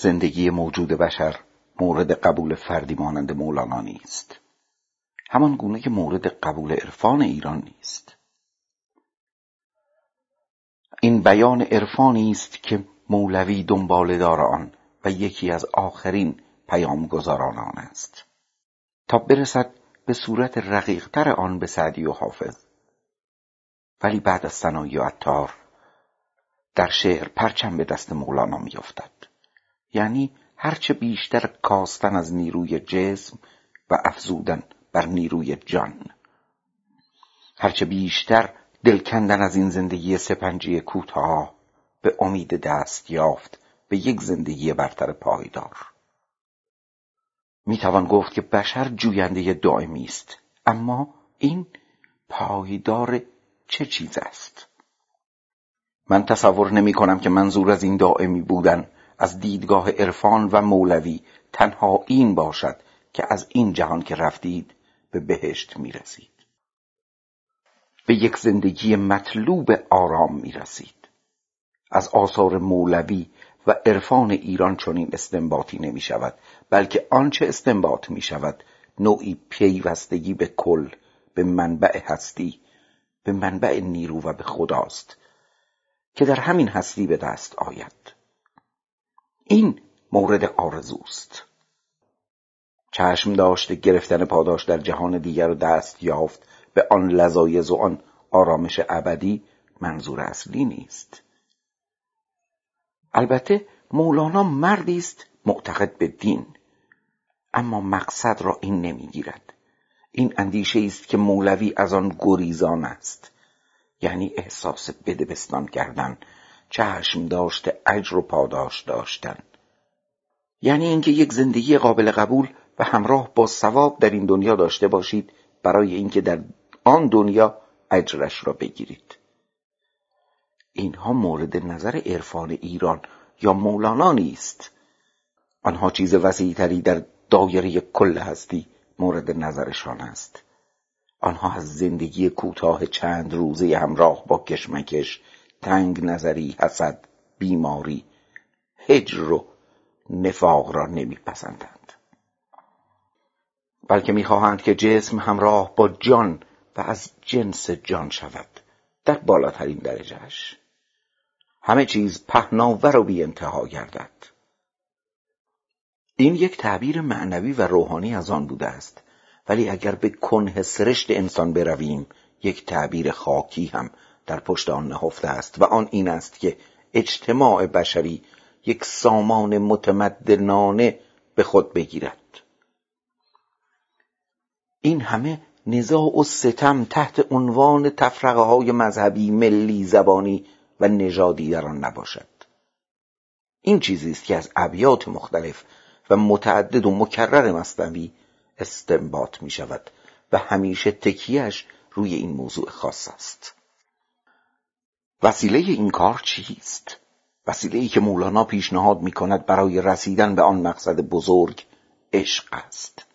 زندگی موجود بشر مورد قبول فردی مانند مولانا نیست. همان گونه که مورد قبول عرفان ایران نیست. این بیان عرفانی است که مولوی دنبال دار آن و یکی از آخرین پیامگذاران آن است. تا برسد به صورت رقیقتر آن به سعدی و حافظ. ولی بعد از ثنایی و عطار در شعر پرچم به دست مولانا میافتد. یعنی هرچه بیشتر کاستن از نیروی جسم و افزودن بر نیروی جان. هرچه بیشتر دل کندن از این زندگی سپنجی کوتاه به امید دست یافت به یک زندگی برتر پایدار. می‌توان گفت که بشر جوینده دائمی است اما این پایدار چه چیز است؟ من تصور نمی کنم که منظور از این دائمی بودن از دیدگاه عرفان و مولوی تنها این باشد که از این جهان که رفتید به بهشت می رسید به یک زندگی مطلوب آرام می رسید از آثار مولوی و عرفان ایران چنین استنباطی نمی شود بلکه آنچه استنباط می شود نوعی پیوستگی به کل به منبع هستی به منبع نیرو و به خداست که در همین هستی به دست آید. این مورد آرزوست. چشم داشته گرفتن پاداش در جهان دیگر و دست یافت به آن لذایز و آن آرامش ابدی منظور اصلی نیست. البته مولانا مردی است معتقد به دین اما مقصد را این نمی‌گیرد. این اندیشه است که مولوی از آن گریزان است یعنی احساس بدبستان کردن چشم داشته اجر و پاداش داشتن. یعنی اینکه یک زندگی قابل قبول و همراه با ثواب در این دنیا داشته باشید برای اینکه در آن دنیا اجرش را بگیرید. اینها مورد نظر عرفان ایران یا مولانا نیست. آنها چیز وسیعتری در دایره کل هستی مورد نظرشان است. آنها از زندگی کوتاه چند روزه همراه با کشمکش تنگ نظری حسد بیماری هجر و نفاق را نمیپسندند. بلکه می‌خواهند که جسم همراه با جان و از جنس جان شود در بالاترین درجهش همه چیز پهناور و بی انتها گردد. این یک تعبیر معنوی و روحانی از آن بوده است. ولی اگر به کنه سرشت انسان برویم یک تعبیر خاکی هم در پشت آن نهفته است و آن این است که اجتماع بشری یک سامان متمدنانه به خود بگیرد. این همه نزاع و ستم تحت عنوان تفرقه های مذهبی ملی زبانی و نژادی در آن نباشد. این چیزی است که از ابیات مختلف و متعدد و مکرر مصنوی استنباط می شود و همیشه تکیهش روی این موضوع خاص است. وسیله این کار چیست؟ وسیله ای که مولانا پیشنهاد می کند برای رسیدن به آن مقصد بزرگ عشق است.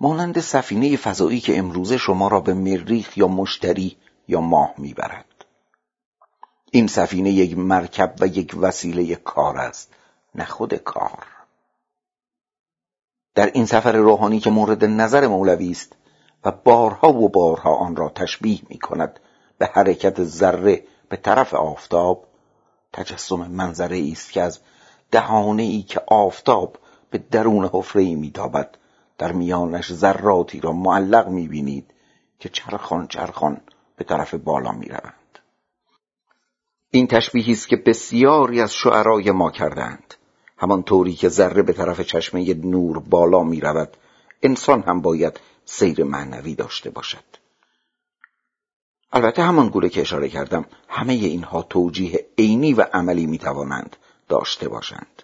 مانند سفینه فضایی که امروزه شما را به مریخ یا مشتری یا ماه می‌برد. این سفینه یک مرکب و یک وسیله کار است نه خود کار. در این سفر روحانی که مورد نظر مولوی است و بارها و بارها آن را تشبیه می کند به حرکت ذره به طرف آفتاب. تجسم منظره است که از دهانه ای که آفتاب به درون حفره ای میتابد. در میانش ذراتی را معلق می‌بینید که چرخان چرخان به طرف بالا می‌روند. این تشبیهی است که بسیاری از شعرای ما کردند همان طوری که ذره به طرف چشمه نور بالا می رود انسان هم باید سیر معنوی داشته باشد. البته همان گونه که اشاره کردم همه اینها توجیه عینی و عملی می توانند داشته باشند.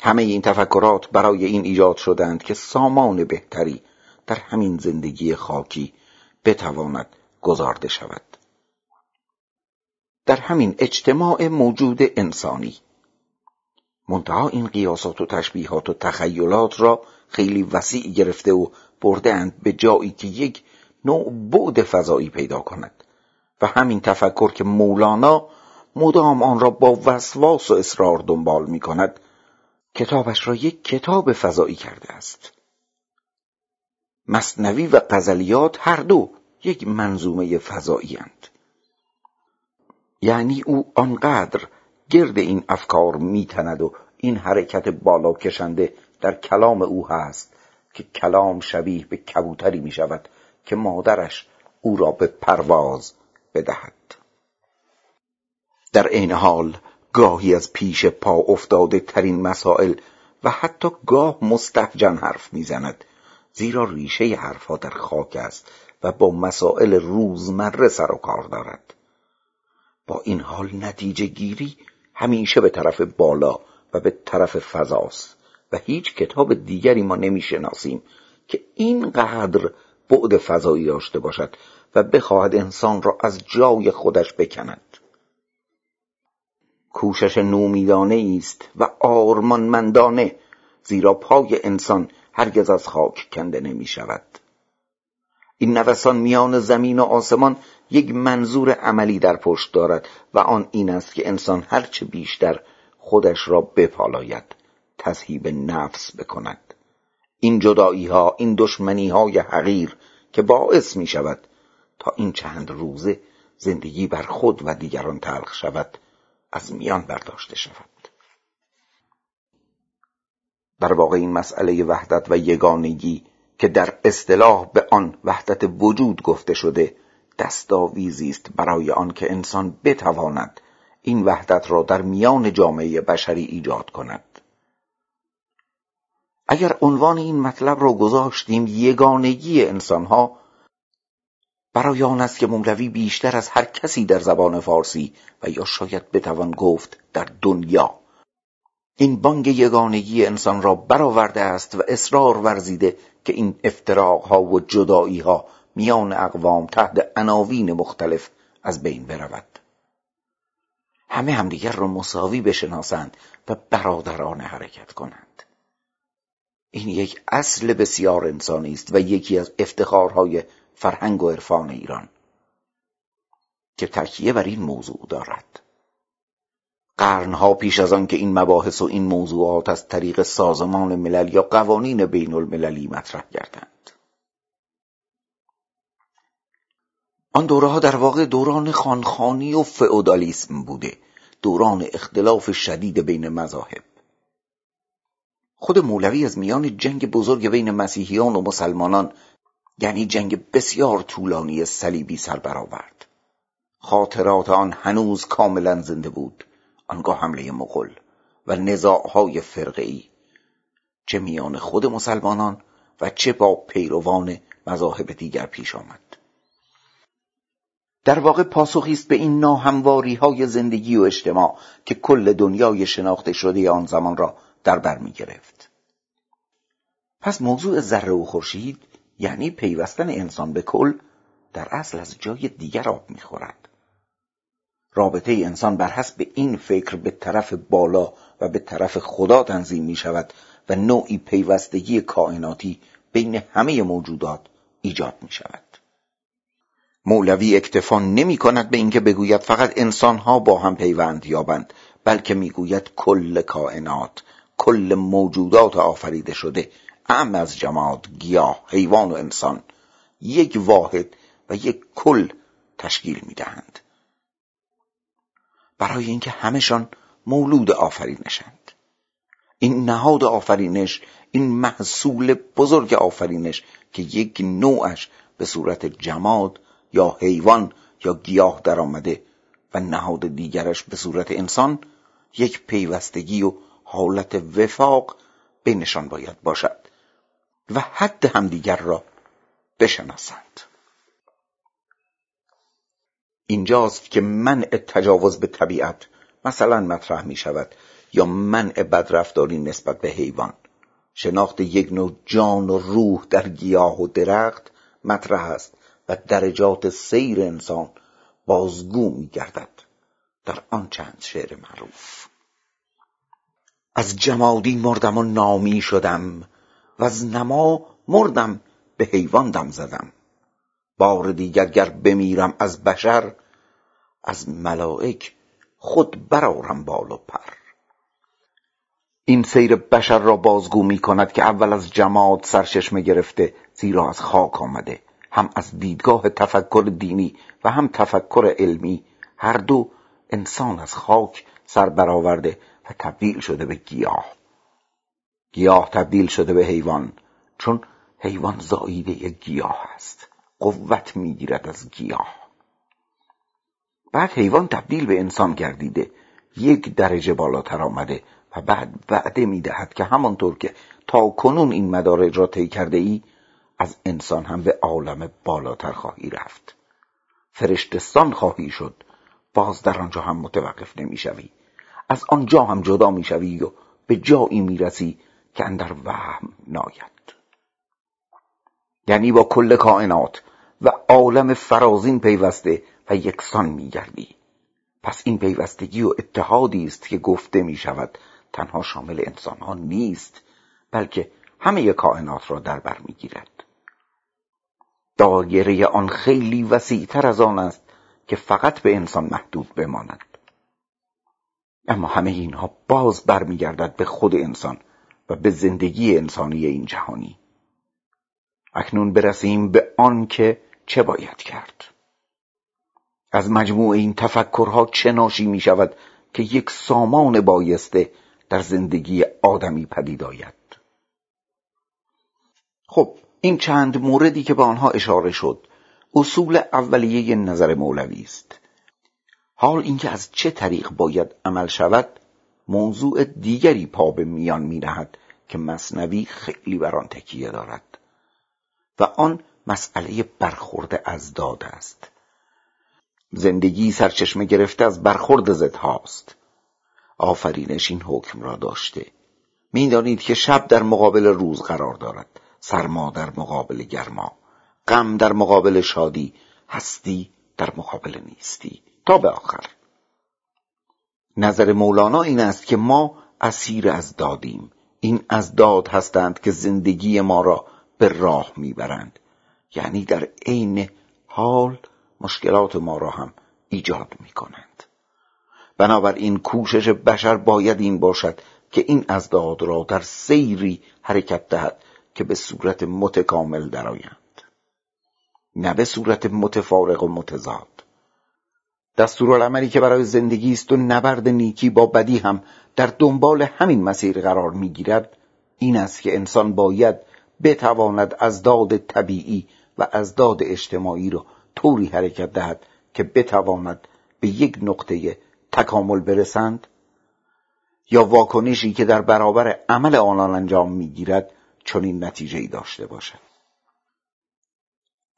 همه این تفکرات برای این ایجاد شدند که سامان بهتری در همین زندگی خاکی بتواند گذارده شود. در همین اجتماع موجود انسانی منتها این قیاسات و تشبیهات و تخیلات را خیلی وسیع گرفته و بردهاند به جایی که یک نوع بعد فضایی پیدا کند و همین تفکر که مولانا مدام آن را با وسواس و اصرار دنبال می کند کتابش را یک کتاب فضایی کرده است مصنوی و غزلیات هر دو یک منظومه فضایی اند. یعنی او آنقدر گرد این افکار میتند و این حرکت بالا کشنده در کلام او هست که کلام شبیه به کبوتری می شود که مادرش او را به پرواز بدهد. در این حال گاهی از پیش پا افتاده ترین مسائل و حتی گاه مستفجن حرف می‌زند زیرا ریشه حرفها در خاک است و با مسائل روزمره سر و کار دارد. با این حال نتیجه گیری همیشه به طرف بالا و به طرف فضاست و هیچ کتاب دیگری ما نمی‌شناسیم که اینقدر بعد فضایی داشته باشد و بخواهد انسان را از جای خودش بکند. کوشش نومیدانه است و آرمانمندانه زیرا پای انسان هرگز از خاک کنده نمی شود. این نوسان میان زمین و آسمان یک منظور عملی در پشت دارد و آن این است که انسان هرچه بیشتر خودش را بپالاید تذهیب نفس بکند. این جدایی ها این دشمنی های حقیر که باعث می شود تا این چند روزه زندگی بر خود و دیگران تلخ شود از میان برداشته شود. در واقع این مسئله وحدت و یگانگی که در اصطلاح به آن وحدت وجود گفته شده دستاویزی است برای آنکه انسان بتواند این وحدت را در میان جامعه بشری ایجاد کند. اگر عنوان این مطلب را گذاشتیم یگانگی انسانها برای آن است که مولوی بیشتر از هر کسی در زبان فارسی و یا شاید بتوان گفت در دنیا. این بانگ یگانگی انسان را برآورده است و اصرار ورزیده که این افتراقها و جداییها میان اقوام تحت عناوین مختلف از بین برود. همه همدیگر را مساوی بشناسند و برادرانه حرکت کنند. این یک اصل بسیار انسانی است و یکی از افتخارهای فرهنگ و عرفان ایران که تکیه بر این موضوع دارد. قرنها پیش از آن که این مباحث و این موضوعات از طریق سازمان ملل یا قوانین بین المللی مطرح گردند. آن دوره ها در واقع دوران خانخانی و فئودالیسم بوده دوران اختلاف شدید بین مذاهب. خود مولوی از میان جنگ بزرگ بین مسیحیان و مسلمانان یعنی جنگ بسیار طولانی صلیبی سر برآورد. خاطرات آن هنوز کاملا زنده بود آنگاه حمله مغل و نزاعهای فرقهای. چه میان خود مسلمانان و چه با پیروان مذاهب دیگر پیش آمد. در واقع پاسخی است به این ناهمواری های زندگی و اجتماع که کل دنیای شناخته شده آن زمان را در بر می گرفت. پس موضوع ذره و خورشید یعنی پیوستن انسان به کل در اصل از جای دیگر آب می‌خورد رابطه انسان بر حسب این فکر به طرف بالا و به طرف خدا تنظیم می شود و نوعی پیوستگی کائناتی بین همه موجودات ایجاد می شود مولوی اکتفا نمی کند به اینکه بگوید فقط انسانها با هم پیوند یابند بلکه می‌گوید کل کائنات کل موجودات آفریده شده. ام از جماد گیاه حیوان و انسان. یک واحد و یک کل تشکیل می‌دهند. برای اینکه همشان مولود آفرینشند این نهاد آفرینش این محصول بزرگ آفرینش که یک نوعش به صورت جماد یا حیوان یا گیاه در آمده و نهاد دیگرش به صورت انسان یک پیوستگی و حالت وفاق بینشان باید باشد و حد همدیگر را بشناسند. اینجاست که منع تجاوز به طبیعت مثلا مطرح می شود یا منع بدرفتاری نسبت به حیوان. شناخت یک نوع جان و روح در گیاه و درخت مطرح است و درجات سیر انسان بازگو می گردد در آن چند شعر معروف. از جمادی مردم و نامی شدم و از نما مردم به حیوان دم زدم. بار دیگر گر بمیرم از بشر از ملائک خود برارم بال و پر. این سیر بشر را بازگو می کند که اول از جماعت سرچشمه گرفته زیرا از خاک آمده. هم از دیدگاه تفکر دینی و هم تفکر علمی. هر دو انسان از خاک سر برآورده و تبدیل شده به گیاه. گیاه تبدیل شده به حیوان چون حیوان زاییده گیاه است. قوت می‌گیرد از گیاه. بعد حیوان تبدیل به انسان گردیده یک درجه بالاتر آمده و بعد وعده می‌دهد که همانطور که تا کنون این مدارج را طی کرده ای از انسان هم به عالم بالاتر خواهی رفت. فرشتستان خواهی شد باز در آنجا هم متوقف نمی‌شوی. از آنجا هم جدا می‌شوی و به جایی می‌رسی که اندر وهم ناید. یعنی با کل کائنات و عالم فرازین پیوسته و یکسان میگردی پس این پیوستگی و اتحادی است که گفته می شود تنها شامل انسان ها نیست بلکه همه کائنات را در بر می‌گیرد دایره آن خیلی وسیعتر از آن است که فقط به انسان محدود بماند. اما همه اینها باز برمیگردد به خود انسان و به زندگی انسانی این جهانی. اکنون برسیم به آن که چه باید کرد. از مجموع این تفکرها چه ناشی می شود که یک سامان بایسته در زندگی آدمی پدید آید؟ خب این چند موردی که به آنها اشاره شد اصول اولیه نظر مولوی است. حال اینکه از چه طریق باید عمل شود موضوع دیگری پا به میان می نهد که مصنوی خیلی بر آن تکیه دارد. و آن مسئله برخورد از داد است. زندگی سرچشمه گرفته از برخورد زدهاست آفرینش این حکم را داشته. می‌دانید که شب در مقابل روز قرار دارد. سرما در مقابل گرما. غم در مقابل شادی. هستی در مقابل نیستی. تا به آخر. نظر مولانا این است که ما اسیر از دادیم. این از داد هستند که زندگی ما را به راه می‌برند. یعنی در عین حال مشکلات ما را هم ایجاد می‌کنند. بنابراین کوشش بشر باید این باشد که این از داد را در سیری حرکت دهد که به صورت متکامل درآیند. نه به صورت متفارق و متضاد. دستورالعملی که برای زندگی است و نبرد نیکی با بدی هم در دنبال همین مسیر قرار می‌گیرد این است که انسان باید بتواند از داد طبیعی و از داد اجتماعی را طوری حرکت دهد که بتواند به یک نقطه تکامل برسند یا واکنشی که در برابر عمل آنان انجام می‌گیرد چنین نتیجه ای داشته باشد.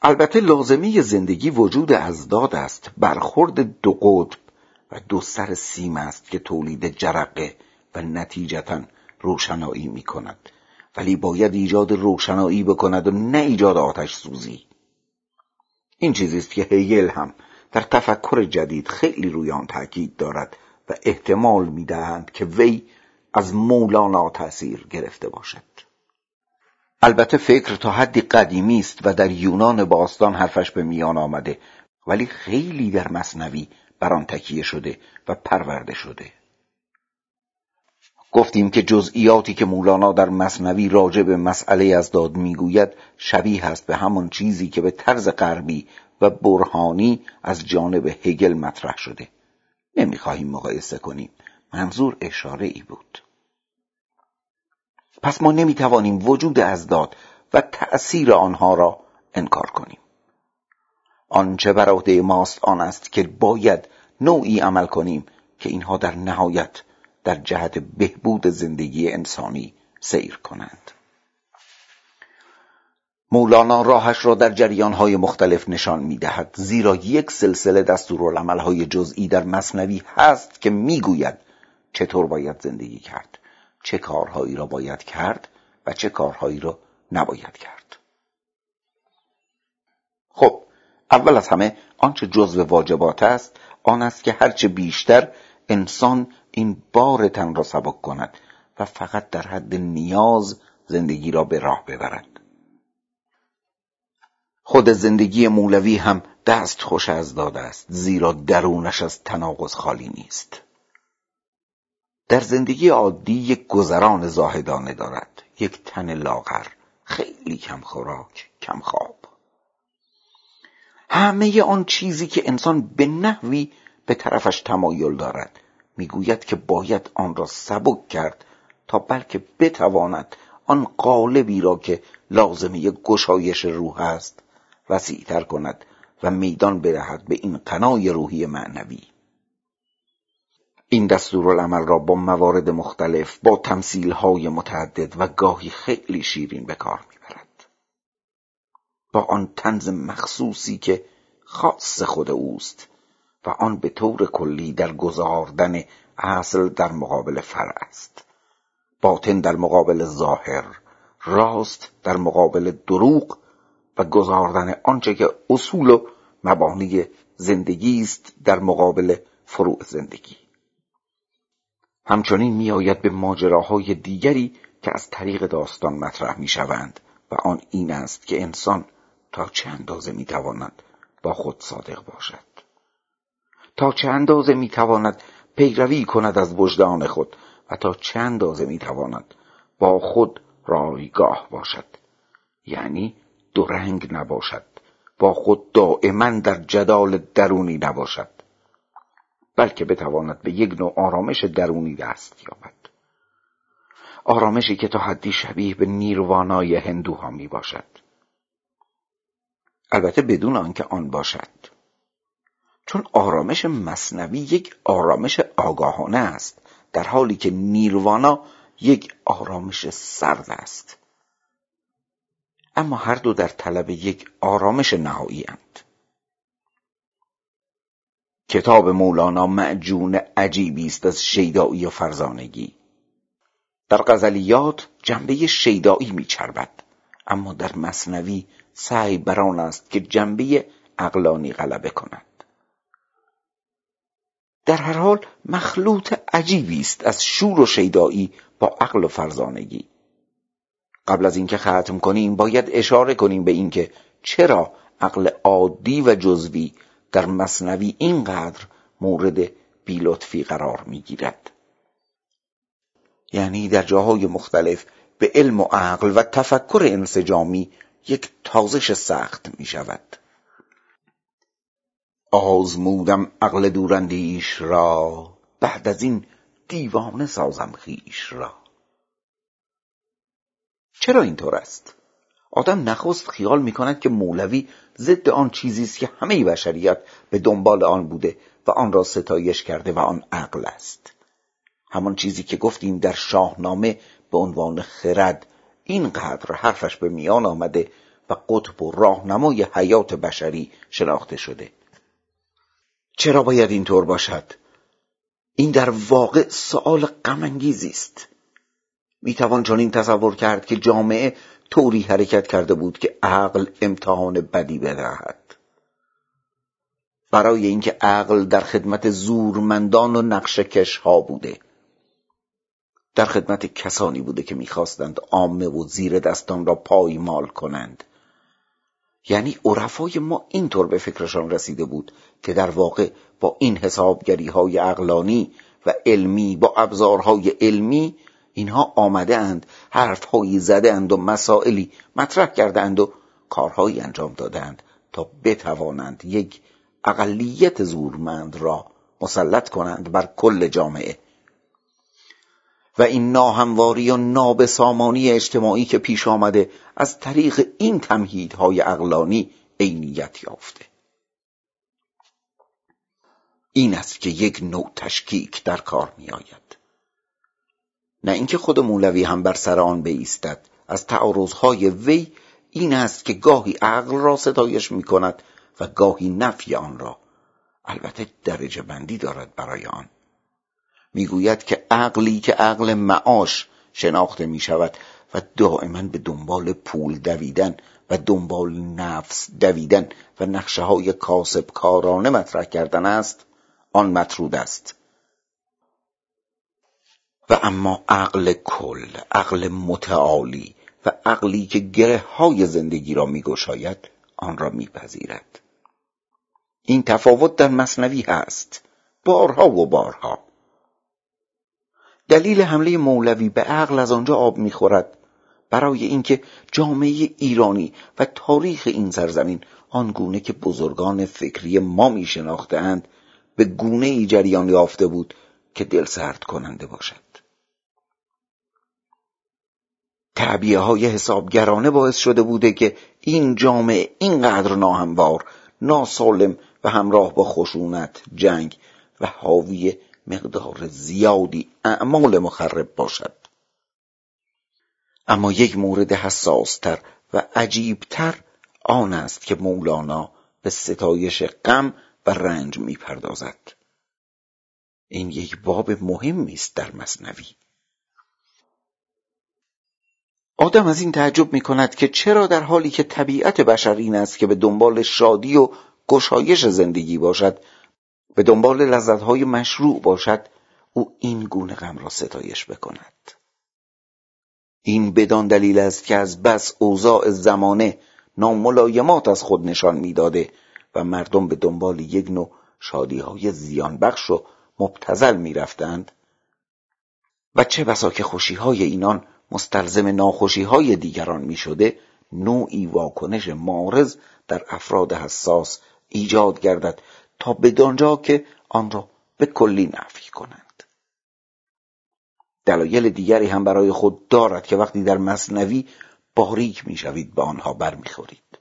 البته لازمی زندگی وجود ازداد است. برخورد دو قطب و دو سر سیم است که تولید جرقه و نتیجتا روشنایی می کند ولی باید ایجاد روشنایی بکند و نه ایجاد آتش سوزی. این چیزی است که هیگل هم در تفکر جدید خیلی روی آن تاکید دارد و احتمال می‌دهند که وی از مولانا تأثیر گرفته باشد. البته فکر تا حدی قدیمی است و در یونان باستان حرفش به میان آمده ولی خیلی در مصنوی بر آن تکیه شده و پرورده شده. گفتیم که جزئیاتی که مولانا در مصنوی راجع به مسئله از داد می‌گوید شبیه است به همان چیزی که به طرز غربی و برهانی از جانب هگل مطرح شده. نمی‌خواهیم مقایسه کنیم. منظور اشاره ای بود. پس ما نمی‌توانیم وجود ازداد و تأثیر آنها را انکار کنیم. آنچه بر عهده ماست آن است که باید نوعی عمل کنیم که اینها در نهایت در جهت بهبود زندگی انسانی سیر کنند. مولانا راهش را در جریانهای مختلف نشان می‌دهد زیرا یک سلسله دستورالعملهای جزئی در مصنوی هست که می‌گوید چطور باید زندگی کرد. چه کارهایی را باید کرد و چه کارهایی را نباید کرد. خب اول از همه آنچه جزو واجبات است آن است که هرچه بیشتر انسان این بار تن را سبک کند و فقط در حد نیاز زندگی را به راه ببرد. خود زندگی مولوی هم دست خوش از داده است زیرا درونش از تناقض خالی نیست. در زندگی عادی یک گذران زاهدانه دارد. یک تن لاغر خیلی کم خوراک کم خواب. همه آن چیزی که انسان به نحوی به طرفش تمایل دارد می‌گوید که باید آن را سبک کرد تا بلکه بتواند آن قالبی را که لازمه گشایش روح است وسیعتر کند و میدان بدهد به این قنای روحی معنوی. این دستورالعمل را با موارد مختلف با های متعدد و گاهی خیلی شیرین به کار می‌برد. با آن تنز مخصوصی که خاص خود اوست و آن به طور کلی در گذاردن اصل در مقابل فرع است. باطن در مقابل ظاهر راست در مقابل دروغ و گذاردن آنچه که اصول و مبانی زندگی است در مقابل فروع زندگی. همچنین میآید به ماجراهای دیگری که از طریق داستان مطرح می‌شوند و آن این است که انسان تا چه اندازه می‌تواند با خود صادق باشد. تا چه اندازه می‌تواند پیروی کند از وجدان خود و تا چه اندازه می‌تواند با خود رایگاه باشد. یعنی دو رنگ نباشد با خود دائما در جدال درونی نباشد. بلکه بتواند به یک نوع آرامش درونی دست یابد. آرامشی که تا حدی شبیه به نیروانای هندوها می باشد. البته بدون آنکه آن باشد. چون آرامش مصنوی یک آرامش آگاهانه است در حالی که نیروانا یک آرامش سرد است. اما هر دو در طلب یک آرامش نهایی اند. کتاب مولانا معجون عجیبی است از شیدایی و فرزانگی. در غزلیات جنبه شیدایی میچربد اما در مصنوی سعی بر آن است که جنبه عقلانی غلبه کند. در هر حال مخلوط عجیبی است از شور و شیدایی با عقل و فرزانگی. قبل از اینکه ختم کنیم باید اشاره کنیم به اینکه چرا عقل عادی و جزوی در مصنوی اینقدر مورد بیلطفی قرار می‌گیرد. یعنی در جاهای مختلف به علم و عقل و تفکر انسجامی یک تازش سخت می شود آزمودم عقل دوراندیش را بعد از این دیوانه سازم خیش را. چرا اینطور است؟ آدم نخست خیال می کند که مولوی ضد آن چیزی است که همه بشریت به دنبال آن بوده و آن را ستایش کرده و آن عقل است. همان چیزی که گفتیم در شاهنامه به عنوان خرد اینقدر حرفش به میان آمده و قطب و راهنمای حیات بشری شناخته شده. چرا باید اینطور باشد؟ این در واقع سؤال غم است. می‌توان چنین تصور کرد که جامعه طوری حرکت کرده بود که عقل امتحان بدی بدهد. برای اینکه عقل در خدمت زورمندان و نقشکش ها بوده. در خدمت کسانی بوده که می‌خواستند عامه و زیر دستان را پایمال کنند. یعنی عرفای ما اینطور به فکرشان رسیده بود که در واقع با این حسابگری های عقلانی و علمی با ابزارهای علمی اینها آمده اند حرفهایی زده اند و مسائلی مطرح کرده اند و کارهایی انجام دادند تا بتوانند یک اقلیت زورمند را مسلط کنند بر کل جامعه. و این ناهمواری و نابسامانی اجتماعی که پیش آمده از طریق این تمهیدهای اقلانی عینیت یافته. این است که یک نوع تشکیک در کار می آید نه اینکه خود مولوی هم بر سر آن بایستد. از تعارضهای وی این است که گاهی عقل را ستایش می کند و گاهی نفی آن را. البته درجه بندی دارد برای آن. می‌گوید که عقلی که عقل معاش شناخته می شود و دائما به دنبال پول دویدن و دنبال نفس دویدن و نقشه های کاسب کارانه مطرح کردن است آن مطرود است. و اما عقل کل عقل متعالی و عقلی که گره های زندگی را میگشاید آن را میپذیرد. این تفاوت در مصنوی هست بارها و بارها. دلیل حمله مولوی به عقل از آنجا آب می‌خورد. برای اینکه جامعه ایرانی و تاریخ این سرزمین آنگونه که بزرگان فکری ما می شناختند به گونه ای جریان یافته بود که دل سرد کننده باشد. تعبیه های حسابگرانه باعث شده بوده که این جامعه اینقدر ناهموار ناسالم و همراه با خشونت جنگ و حاوی مقدار زیادی اعمال مخرب باشد. اما یک مورد حساستر و عجیبتر آن است که مولانا به ستایش غم و رنج می‌پردازد. این یک باب مهمی است در مصنوی. آدم از این تعجب می کند که چرا در حالی که طبیعت بشر این است که به دنبال شادی و گشایش زندگی باشد به دنبال لذتهای مشروع باشد او این گونه غم را ستایش بکند. این بدان دلیل است که از بس اوضاع زمانه ناملایمات از خود نشان می‌داده و مردم به دنبال یک نوع شادی های زیان بخش و مبتزل می‌رفتند. و چه بسا که خوشی های اینان مستلزم ناخوشی های دیگران می شده نوعی واکنش مارز در افراد حساس ایجاد گردد تا بدانجا که آن را به کلی نفی کنند. دلایل دیگری هم برای خود دارد که وقتی در مصنوی باریک می‌شوید به آنها برمیخورید.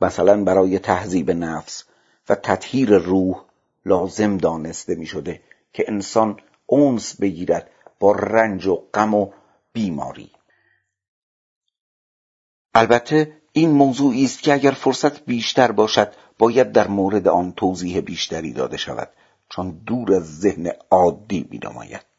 مثلا برای تهذیب نفس و تطهیر روح لازم دانسته می شده که انسان اونس بگیرد با رنج و غم و بیماری. البته این موضوعی است که اگر فرصت بیشتر باشد باید در مورد آن توضیح بیشتری داده شود چون دور از ذهن عادی می نماید